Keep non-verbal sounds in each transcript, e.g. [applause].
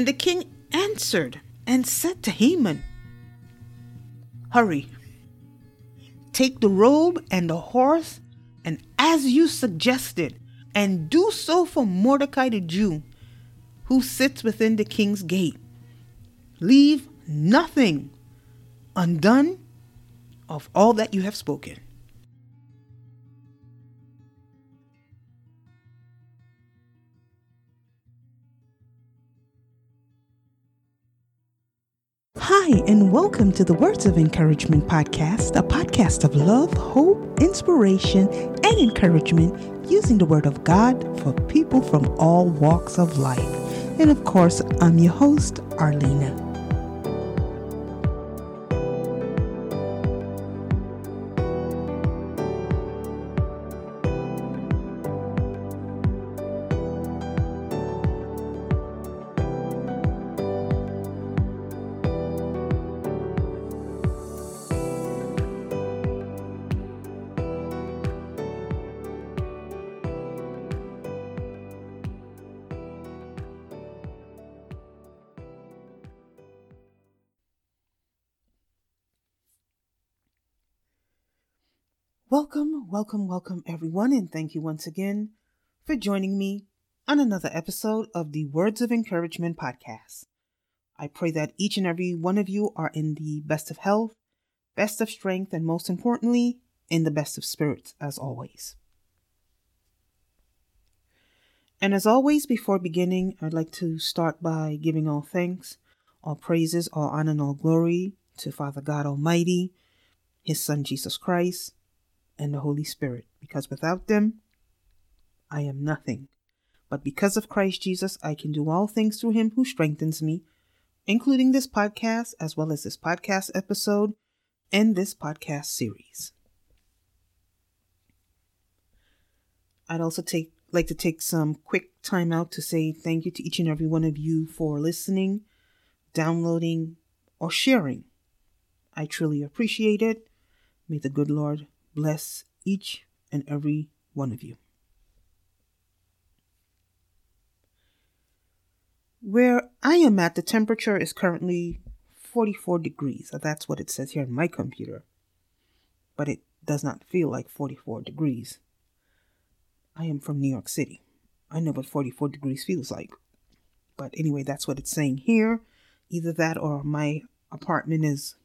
And the king answered and said to Haman, Hurry, take the robe and the horse, and as you suggested, and do so for Mordecai the Jew, who sits within the king's gate. Leave nothing undone of all that you have spoken. Hi, and welcome to the Words of Encouragement podcast, a podcast of love, hope, inspiration, and encouragement using the Word of God for people from all walks of life. And of course, I'm your host, Arlena. Welcome, welcome, welcome, everyone, and thank you once again for joining me on another episode of the Words of Encouragement podcast. I pray that each and every one of you are in the best of health, best of strength, and most importantly, in the best of spirits, as always. And as always, before beginning, I'd like to start by giving all thanks, all praises, all honor, and all glory to Father God Almighty, His Son Jesus Christ and the Holy Spirit, because without them, I am nothing. But because of Christ Jesus, I can do all things through him who strengthens me, including this podcast, as well as this podcast episode and this podcast series. I'd also take like to take some quick time out to say thank you to each and every one of you for listening, downloading, or sharing. I truly appreciate it. May the good Lord bless each and every one of you. Where I am at, the temperature is currently 44 degrees. That's what it says here on my computer. But it does not feel like 44 degrees. I am from New York City. I know what 44 degrees feels like. But anyway, that's what it's saying here. Either that or my apartment is,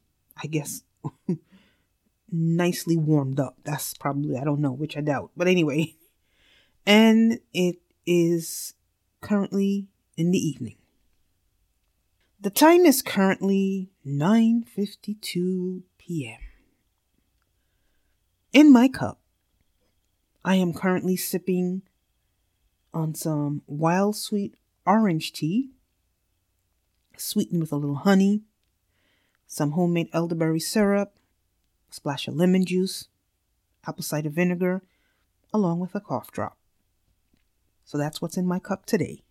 I guess, [laughs] nicely warmed up. That's probably, I don't know, which I doubt. But anyway, [laughs] and it is currently in the evening. The time is currently 9:52 p.m. In my cup, I am currently sipping on some wild sweet orange tea, sweetened with a little honey, some homemade elderberry syrup, splash of lemon juice, apple cider vinegar, along with a cough drop. So that's what's in my cup today.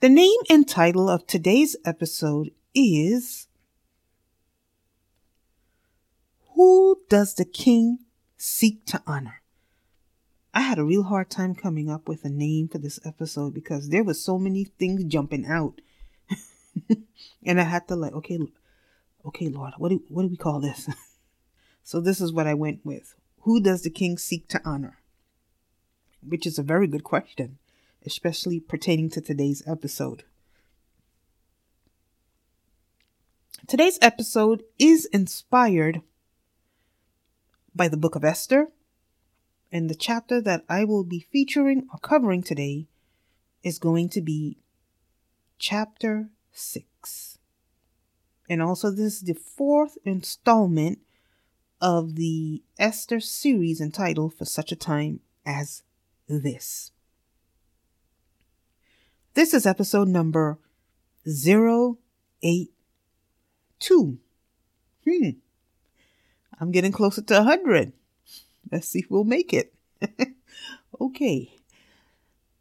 The name and title of today's episode is Who Does the King Seek to Honor? I had a real hard time coming up with a name for this episode because there were so many things jumping out. [laughs] and I had to like, okay, okay, Lord, what do, what do we call this? [laughs] so this is what I went with. Who does the king seek to honor? Which is a very good question, especially pertaining to today's episode. Today's episode is inspired by the book of Esther, and the chapter that I will be featuring or covering today is going to be chapter 6. And also, this is the fourth installment of the Esther series entitled For Such a Time as This. This is episode number 082. Hmm. I'm getting closer to 100. Let's see if we'll make it. [laughs] okay.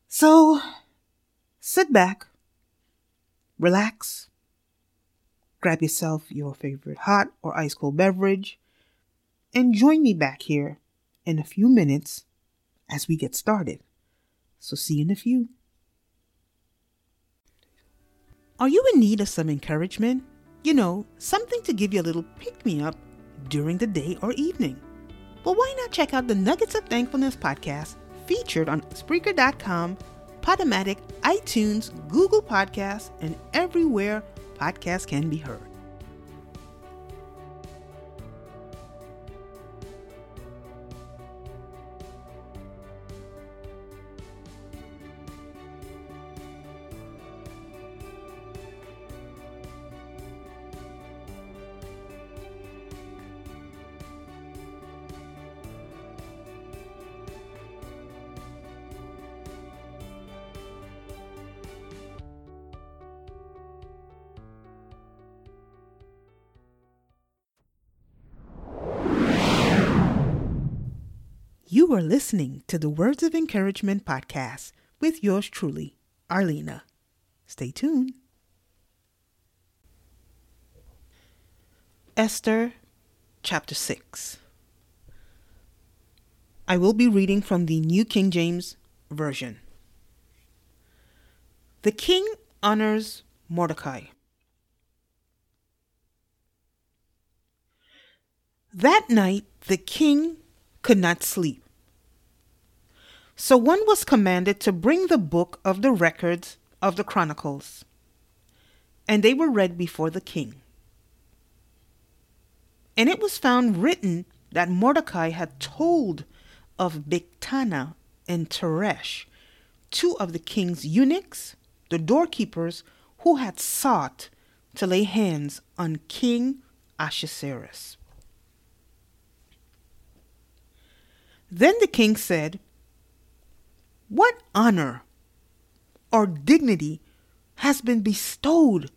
So, sit back, relax, Grab yourself your favorite hot or ice cold beverage and join me back here in a few minutes as we get started. So, see you in a few. Are you in need of some encouragement? You know, something to give you a little pick me up during the day or evening. Well, why not check out the Nuggets of Thankfulness podcast featured on Spreaker.com, Podomatic, iTunes, Google Podcasts, and everywhere podcasts can be heard. Are listening to the Words of Encouragement podcast with yours truly, Arlena. Stay tuned. Esther chapter 6. I will be reading from the New King James Version. The king honors Mordecai. That night, the king could not sleep. So one was commanded to bring the book of the records of the Chronicles, and they were read before the king. And it was found written that Mordecai had told of Bigthana and Teresh, two of the king's eunuchs, the doorkeepers, who had sought to lay hands on King Ahasuerus. Then the king said, What honor or dignity has been bestowed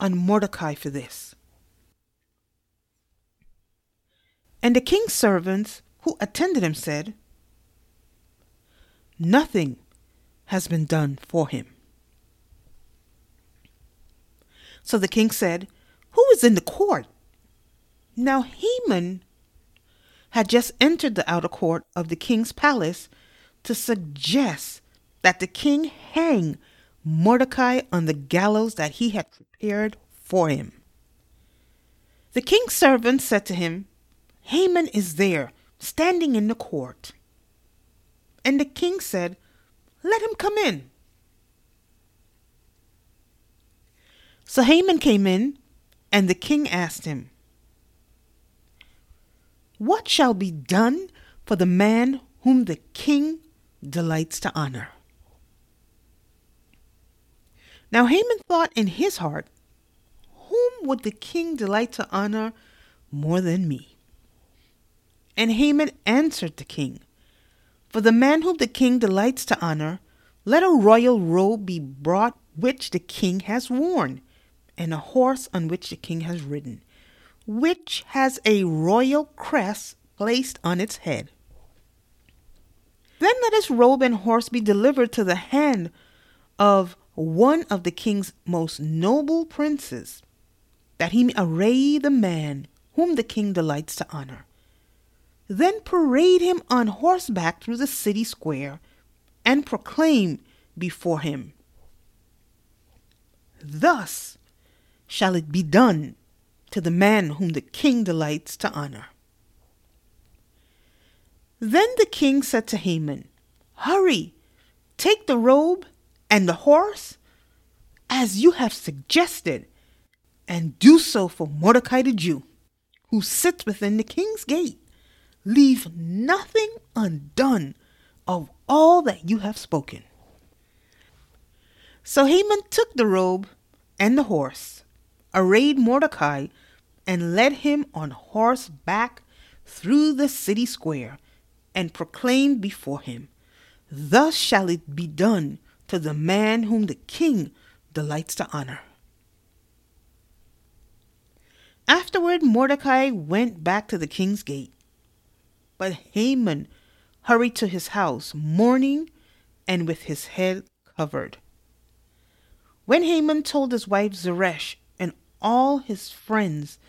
on Mordecai for this? And the king's servants who attended him said, Nothing has been done for him. So the king said, Who is in the court? Now Haman had just entered the outer court of the king's palace to suggest that the king hang Mordecai on the gallows that he had prepared for him. The king's servant said to him, Haman is there, standing in the court. And the king said, Let him come in. So Haman came in, and the king asked him, What shall be done for the man whom the king delights to honor? Now Haman thought in his heart, Whom would the king delight to honor more than me? And Haman answered the king, For the man whom the king delights to honor, let a royal robe be brought which the king has worn, and a horse on which the king has ridden, which has a royal crest placed on its head. Then let his robe and horse be delivered to the hand of one of the king's most noble princes, that he may array the man whom the king delights to honor. Then parade him on horseback through the city square, and proclaim before him, Thus shall it be done to the man whom the king delights to honor. Then the king said to Haman, Hurry, take the robe and the horse, as you have suggested, and do so for Mordecai the Jew, who sits within the king's gate. Leave nothing undone of all that you have spoken. So Haman took the robe and the horse, arrayed Mordecai, and led him on horseback through the city square, and proclaimed before him, Thus shall it be done to the man whom the king delights to honor. Afterward, Mordecai went back to the king's gate. But Haman hurried to his house, mourning and with his head covered. When Haman told his wife Zeresh and all his friends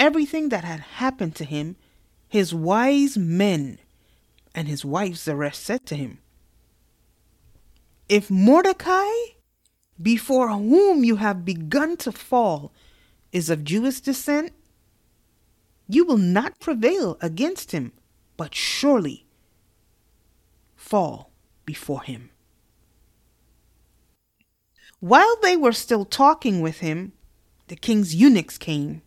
everything that had happened to him, his wise men and his wife Zeresh said to him, If Mordecai before whom you have begun to fall, is of Jewish descent, you will not prevail against him, but surely fall before him. While they were still talking with him, the king's eunuchs came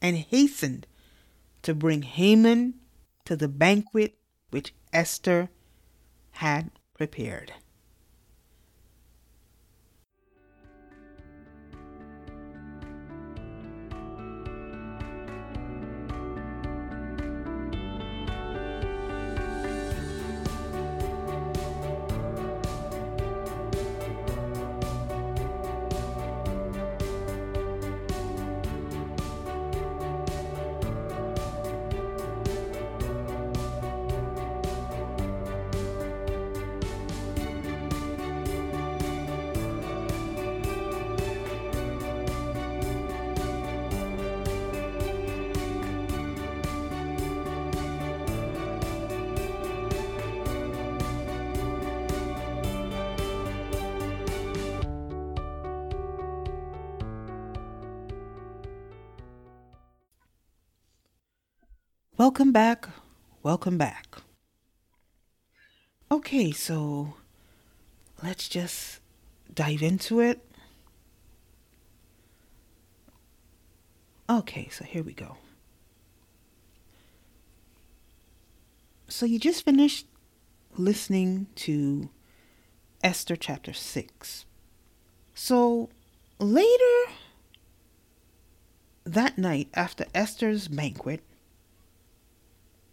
and hastened to bring Haman to the banquet which Esther had prepared. Welcome back. Welcome back. Okay, so let's just dive into it. Okay, so here we go. So you just finished listening to Esther chapter 6. So later that night, after Esther's banquet,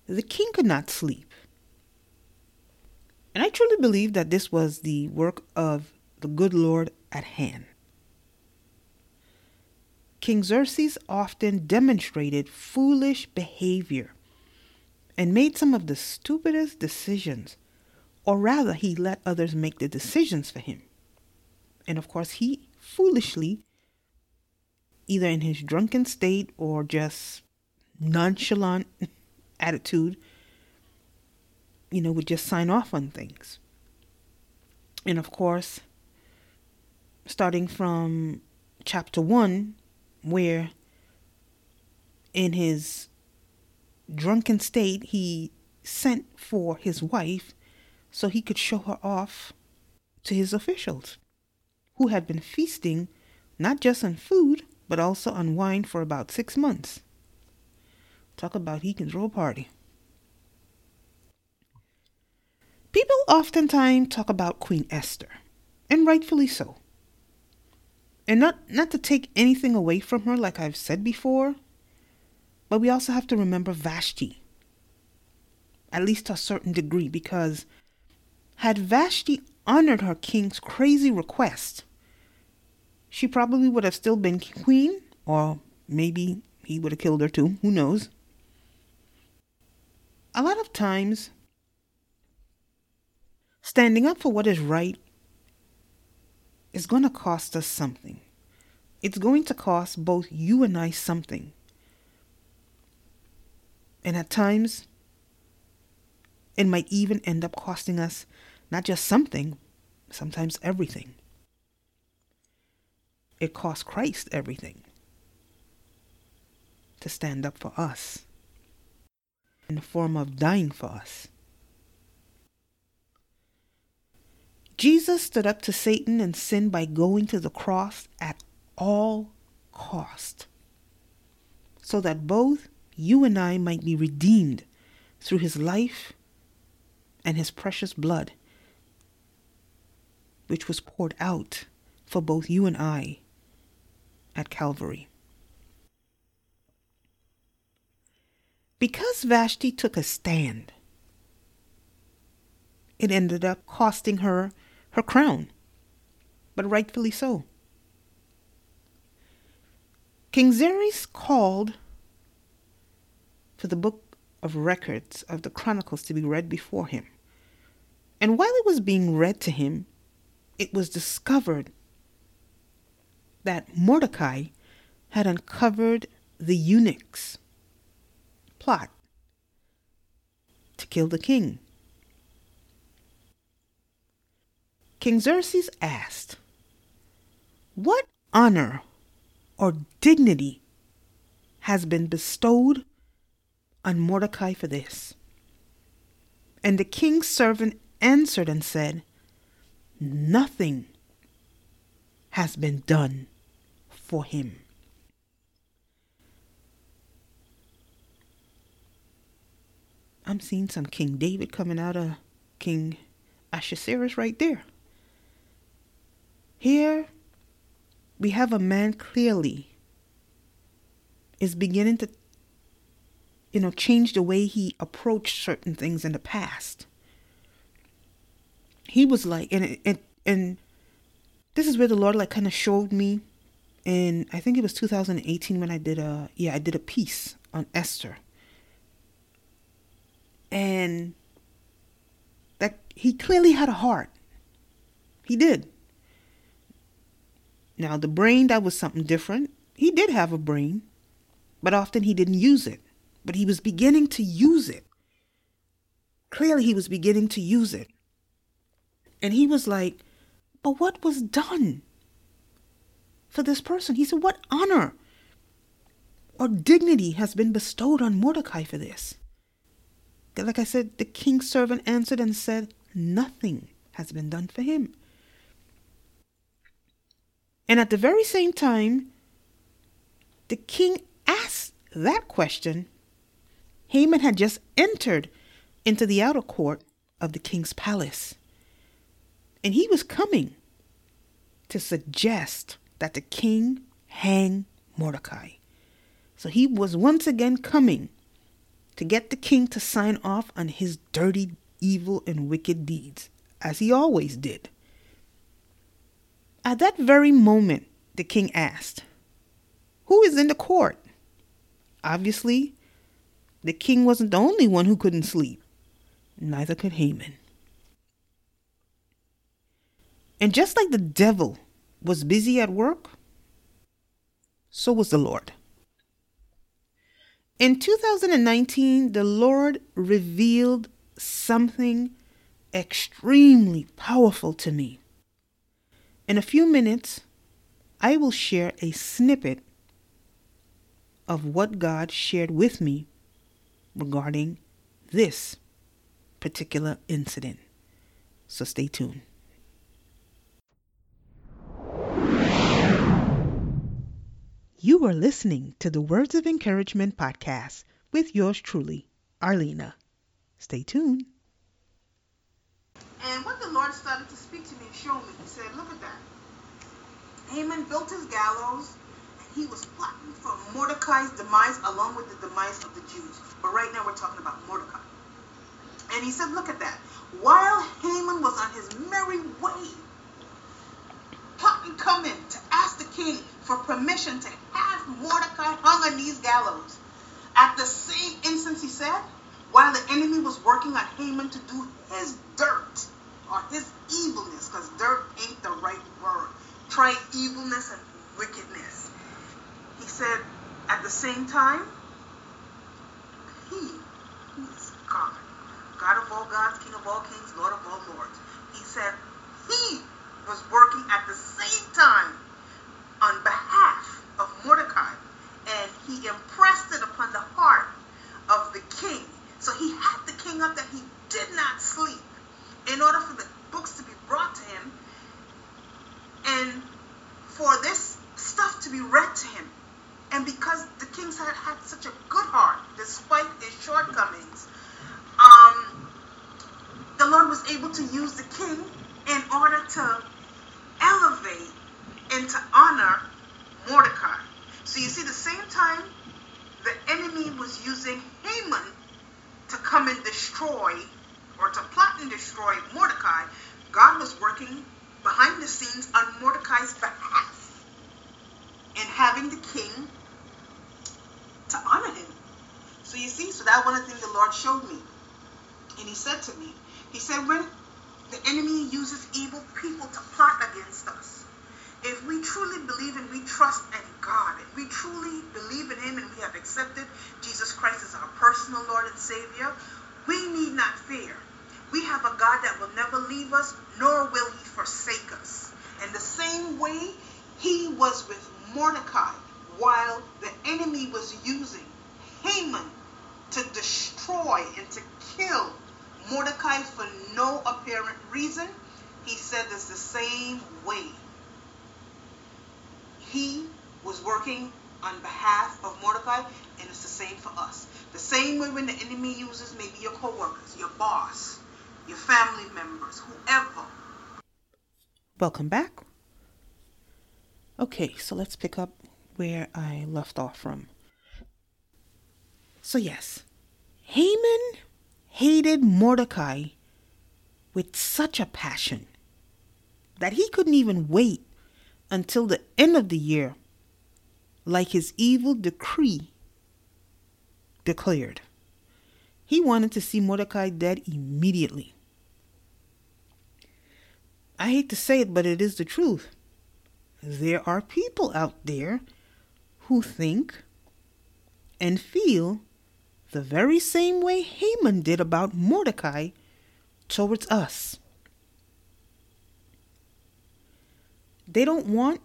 the king could not sleep. And I truly believe that this was the work of the good Lord at hand. King Xerxes often demonstrated foolish behavior and made some of the stupidest decisions, or rather, he let others make the decisions for him. And of course, he foolishly, either in his drunken state or just nonchalant attitude, you know, would just sign off on things. And of course, starting from chapter one, where in his drunken state he sent for his wife so he could show her off to his officials, who had been feasting not just on food, but also on wine for about six months. Talk about he can throw a party. People oftentimes talk about Queen Esther, and rightfully so. And not, not to take anything away from her, like I've said before, but we also have to remember Vashti, at least to a certain degree, because had Vashti honored her king's crazy request, she probably would have still been queen, or maybe he would have killed her too, who knows. A lot of times, standing up for what is right is going to cost us something. It's going to cost both you and I something. And at times, it might even end up costing us not just something, sometimes everything. It cost Christ everything to stand up for us in the form of dying for us. Jesus stood up to Satan and sin by going to the cross at all cost so that both you and I might be redeemed through his life and his precious blood which was poured out for both you and I at Calvary. Because Vashti took a stand, it ended up costing her her crown, but rightfully so. King Xerxes called for the book of records of the Chronicles to be read before him. And while it was being read to him, it was discovered that Mordecai had uncovered the eunuchs plot to kill the king. King Xerxes asked, What honor or dignity has been bestowed on Mordecai for this? And the king's servant answered and said, Nothing has been done for him. I'm seeing some King David coming out of King Ahasuerus right there. Here we have a man clearly is beginning to you know change the way he approached certain things in the past. He was like and and and this is where the Lord like kind of showed me and I think it was 2018 when I did a yeah, I did a piece on Esther and that he clearly had a heart. He did. Now, the brain, that was something different. He did have a brain, but often he didn't use it. But he was beginning to use it. Clearly, he was beginning to use it. And he was like, But what was done for this person? He said, What honor or dignity has been bestowed on Mordecai for this? Like I said, the king's servant answered and said, Nothing has been done for him. And at the very same time, the king asked that question. Haman had just entered into the outer court of the king's palace. And he was coming to suggest that the king hang Mordecai. So he was once again coming to get the king to sign off on his dirty, evil, and wicked deeds, as he always did. At that very moment, the king asked, Who is in the court? Obviously, the king wasn't the only one who couldn't sleep. Neither could Haman. And just like the devil was busy at work, so was the Lord. In 2019, the Lord revealed something extremely powerful to me. In a few minutes, I will share a snippet of what God shared with me regarding this particular incident. So stay tuned. You are listening to the Words of Encouragement podcast with yours truly, Arlena. Stay tuned. And what the Lord started to speak to me and show me, he said, Look at that. Haman built his gallows, and he was plotting for Mordecai's demise along with the demise of the Jews. But right now we're talking about Mordecai. And he said, Look at that. While Haman was on his merry way, plotting coming to ask the king for permission to have Mordecai hung on these gallows. At the same instance, he said, while the enemy was working on Haman to do his dirt or his evilness, because dirt ain't the right word. Try evilness and wickedness. He said, at the same time, he, who is God, God of all gods, King of all kings, Lord of all lords, he said, he was working at the same time on behalf of Mordecai, and he impressed it upon the heart of the king. So he had the king up that he did not sleep in order for the books to be brought to him and for this stuff to be read to him. And because the king had had such a good heart, despite his shortcomings, um, the Lord was able to use the king in order to elevate and to honor Mordecai. So you see, the same time the enemy was using Haman to come and destroy or to plot and destroy Mordecai, God was working behind the scenes on Mordecai's behalf and having the king to honor him. So you see, so that one of the things the Lord showed me. And he said to me, he said, when the enemy uses evil people to plot against us, if we truly believe and we trust in God, and we truly believe in Him and we have accepted Jesus Christ as our personal Lord and Savior, we need not fear. We have a God that will never leave us, nor will He forsake us. And the same way He was with Mordecai while the enemy was using Haman to destroy and to kill Mordecai for no apparent reason, he said it's the same way. He was working on behalf of Mordecai, and it's the same for us. The same way when the enemy uses maybe your co-workers, your boss, your family members, whoever. Welcome back. Okay, so let's pick up where I left off from. So, yes, Haman hated Mordecai with such a passion that he couldn't even wait until the end of the year, like his evil decree declared. He wanted to see Mordecai dead immediately. I hate to say it, but it is the truth. There are people out there who think and feel the very same way Haman did about Mordecai towards us. They don't want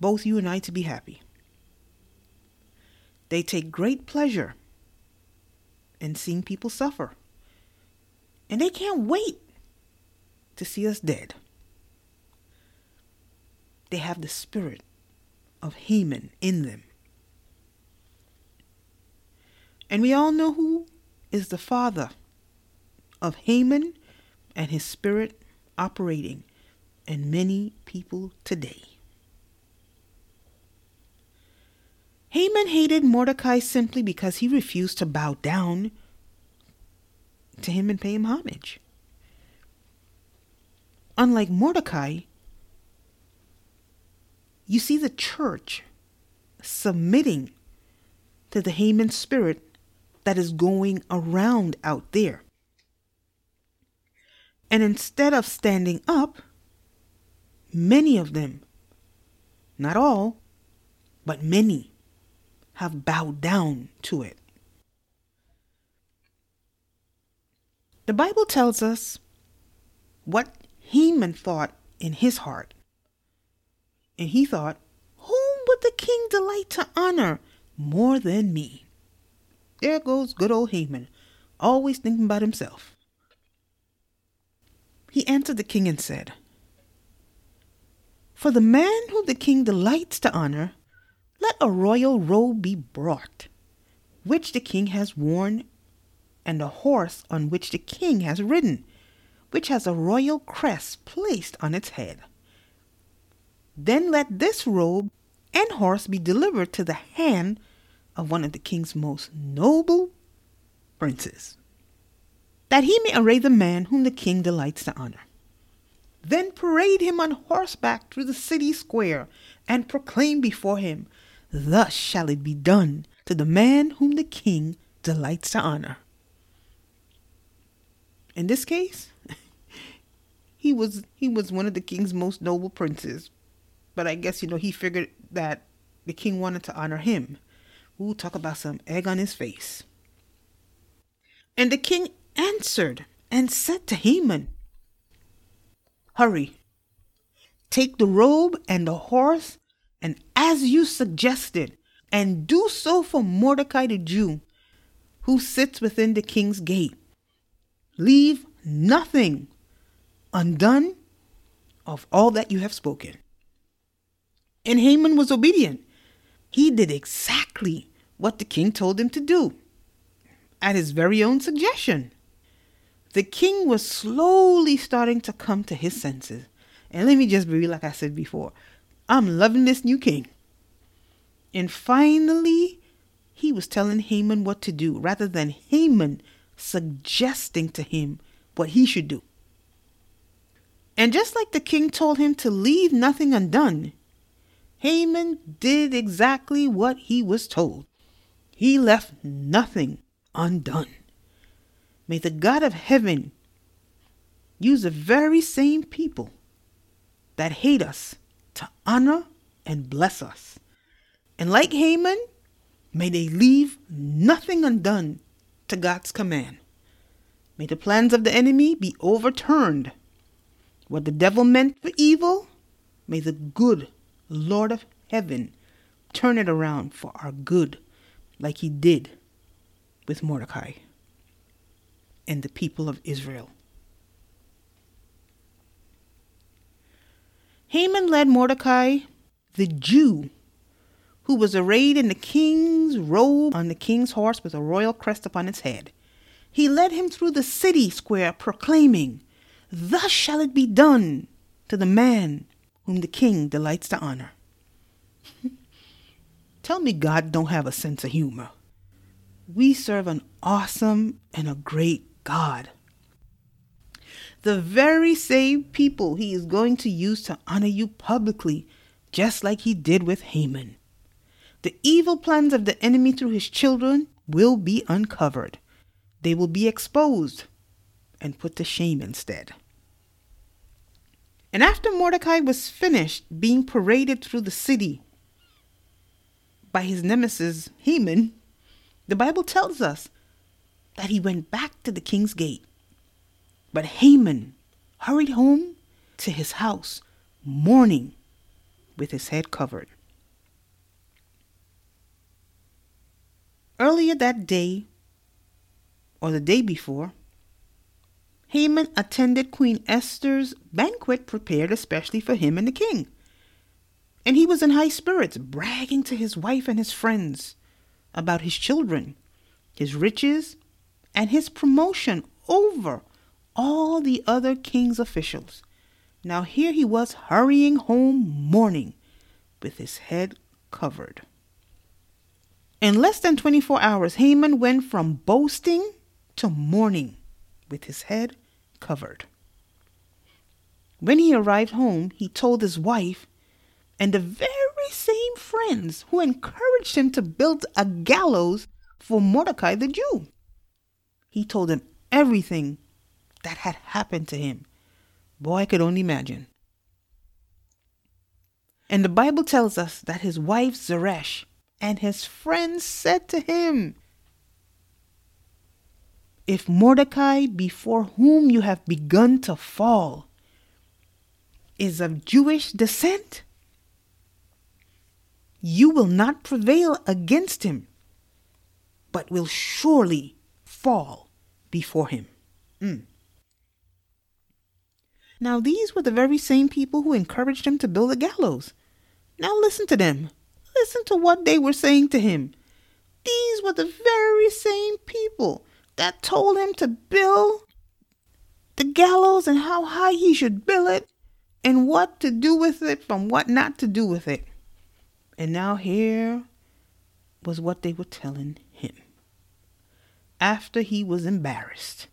both you and I to be happy. They take great pleasure in seeing people suffer. And they can't wait to see us dead. They have the spirit of Haman in them. And we all know who is the father of Haman and his spirit operating in many people today. Haman hated Mordecai simply because he refused to bow down to him and pay him homage. Unlike Mordecai, you see the church submitting to the Haman spirit that is going around out there. And instead of standing up, many of them, not all, but many, have bowed down to it. The Bible tells us what Haman thought in his heart. And he thought, Whom would the king delight to honor more than me? There goes good old Haman, always thinking about himself. He answered the king and said, For the man whom the king delights to honor, let a royal robe be brought, which the king has worn, and a horse on which the king has ridden, which has a royal crest placed on its head. Then let this robe and horse be delivered to the hand of one of the king's most noble princes, that he may array the man whom the king delights to honor. Then parade him on horseback through the city square, and proclaim before him, Thus shall it be done to the man whom the king delights to honor. In this case, [laughs] he was he was one of the king's most noble princes. But I guess you know he figured that the king wanted to honor him. Ooh, talk about some egg on his face. And the king answered and said to Haman, Hurry, take the robe and the horse, and as you suggested, and do so for Mordecai the Jew, who sits within the king's gate. Leave nothing undone of all that you have spoken. And Haman was obedient. He did exactly what the king told him to do, at his very own suggestion. The king was slowly starting to come to his senses. And let me just be like I said before I'm loving this new king. And finally, he was telling Haman what to do rather than Haman suggesting to him what he should do. And just like the king told him to leave nothing undone, Haman did exactly what he was told. He left nothing undone. May the God of heaven use the very same people that hate us to honor and bless us. And like Haman, may they leave nothing undone to God's command. May the plans of the enemy be overturned. What the devil meant for evil, May the good Lord of heaven turn it around for our good, like he did with Mordecai and the people of Israel. Haman led Mordecai, the Jew, who was arrayed in the king's robe on the king's horse with a royal crest upon its head. He led him through the city square, proclaiming, Thus shall it be done to the man whom the king delights to honor. [laughs] Tell me God don't have a sense of humor. We serve an awesome and a great God. The very same people he is going to use to honor you publicly, just like he did with Haman. The evil plans of the enemy through his children will be uncovered. They will be exposed and put to shame instead. And after Mordecai was finished being paraded through the city by his nemesis Haman, the Bible tells us that he went back to the king's gate. But Haman hurried home to his house, mourning with his head covered. Earlier that day, or the day before, Haman attended Queen Esther's banquet prepared especially for him and the king. And he was in high spirits, bragging to his wife and his friends about his children, his riches, and his promotion over all the other king's officials. Now here he was hurrying home mourning with his head covered. In less than 24 hours, Haman went from boasting to mourning with his head covered. When he arrived home, he told his wife and the very same friends who encouraged him to build a gallows for Mordecai the Jew. He told them everything that had happened to him. Boy, I could only imagine. And the Bible tells us that his wife Zeresh and his friends said to him, if Mordecai, before whom you have begun to fall, is of Jewish descent, you will not prevail against him, but will surely fall before him. Mm. Now, these were the very same people who encouraged him to build a gallows. Now, listen to them. Listen to what they were saying to him. These were the very same people that told him to build the gallows and how high he should build it and what to do with it from what not to do with it. And now here was what they were telling after he was embarrassed.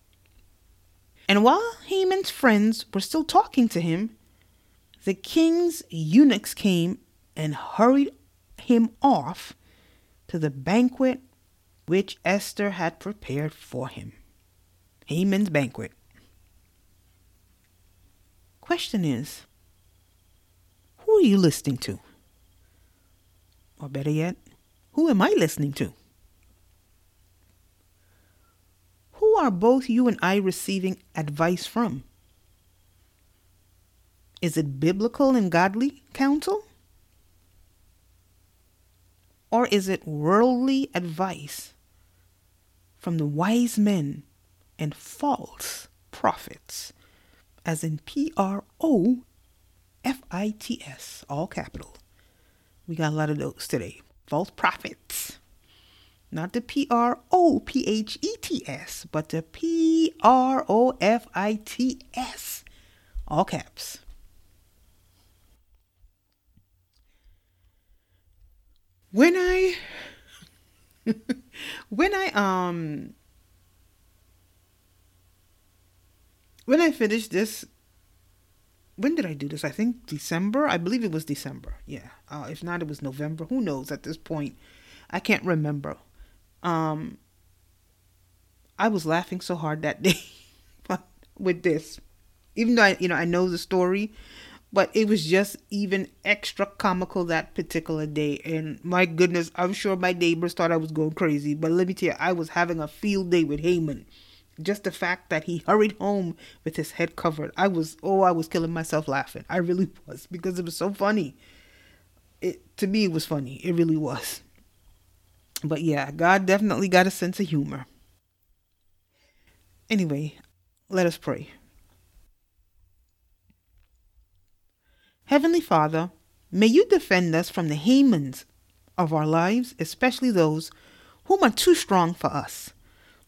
And while Haman's friends were still talking to him, the king's eunuchs came and hurried him off to the banquet which Esther had prepared for him. Haman's banquet. Question is, who are you listening to? Or better yet, who am I listening to? Who are both you and I receiving advice from? Is it biblical and godly counsel? Or is it worldly advice from the wise men and false prophets, as in P R O F I T S, all capital. We got a lot of those today. False prophets. Not the P R O P H E T S, but the P R O F I T S, all caps. When I [laughs] when I um when I finished this when did I do this? I think December. I believe it was December. Yeah. Uh, if not, it was November. Who knows at this point? I can't remember. Um, I was laughing so hard that day [laughs] with this, even though I, you know, I know the story, but it was just even extra comical that particular day. And my goodness, I'm sure my neighbors thought I was going crazy. But let me tell you, I was having a field day with Haman. just the fact that he hurried home with his head covered. I was oh, I was killing myself laughing. I really [laughs] was because it was so funny. It to me it was funny. It really was. But yeah, God definitely got a sense of humor. Anyway, let us pray. Heavenly Father, may you defend us from the Hamans of our lives, especially those whom are too strong for us.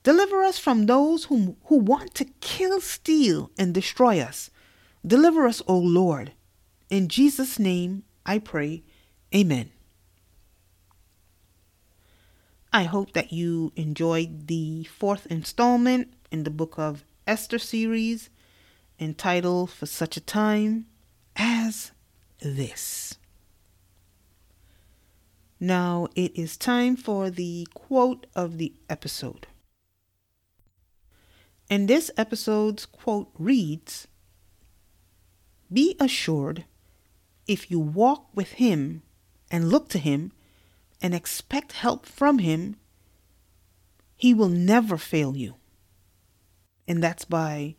Deliver us from those whom, who want to kill, steal, and destroy us. Deliver us, O Lord. In Jesus' name I pray. Amen. I hope that you enjoyed the fourth installment in the book of Esther series entitled For Such a Time as This. Now it is time for the quote of the episode. And this episode's quote reads Be assured, if you walk with Him and look to Him and expect help from Him, He will never fail you. And that's by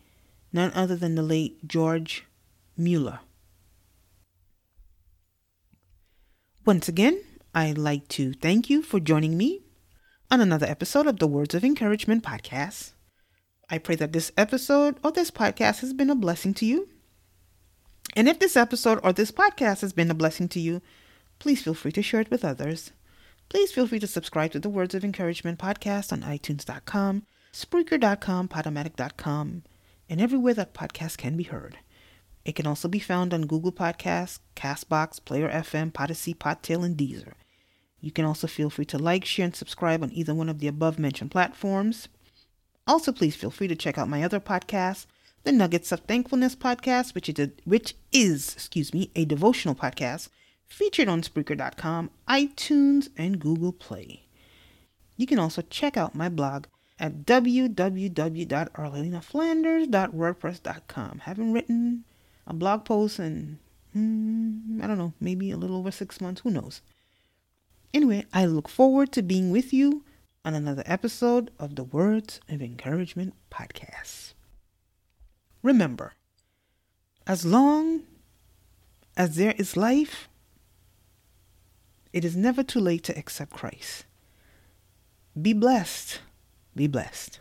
none other than the late George Mueller. Once again, I'd like to thank you for joining me on another episode of the Words of Encouragement podcast. I pray that this episode or this podcast has been a blessing to you. And if this episode or this podcast has been a blessing to you, please feel free to share it with others. Please feel free to subscribe to the Words of Encouragement podcast on iTunes.com, Spreaker.com, Podomatic.com, and everywhere that podcasts can be heard. It can also be found on Google Podcasts, Castbox, Player FM, Podyssey, Podtail, and Deezer. You can also feel free to like, share, and subscribe on either one of the above mentioned platforms. Also, please feel free to check out my other podcast, the Nuggets of Thankfulness podcast, which is, a, which is excuse me, a devotional podcast featured on Spreaker.com, iTunes, and Google Play. You can also check out my blog at www.arlenaflanders.wordpress.com. Haven't written a blog post in, hmm, I don't know, maybe a little over six months. Who knows? Anyway, I look forward to being with you on another episode of the Words of Encouragement podcast. Remember, as long as there is life, it is never too late to accept Christ. Be blessed. Be blessed.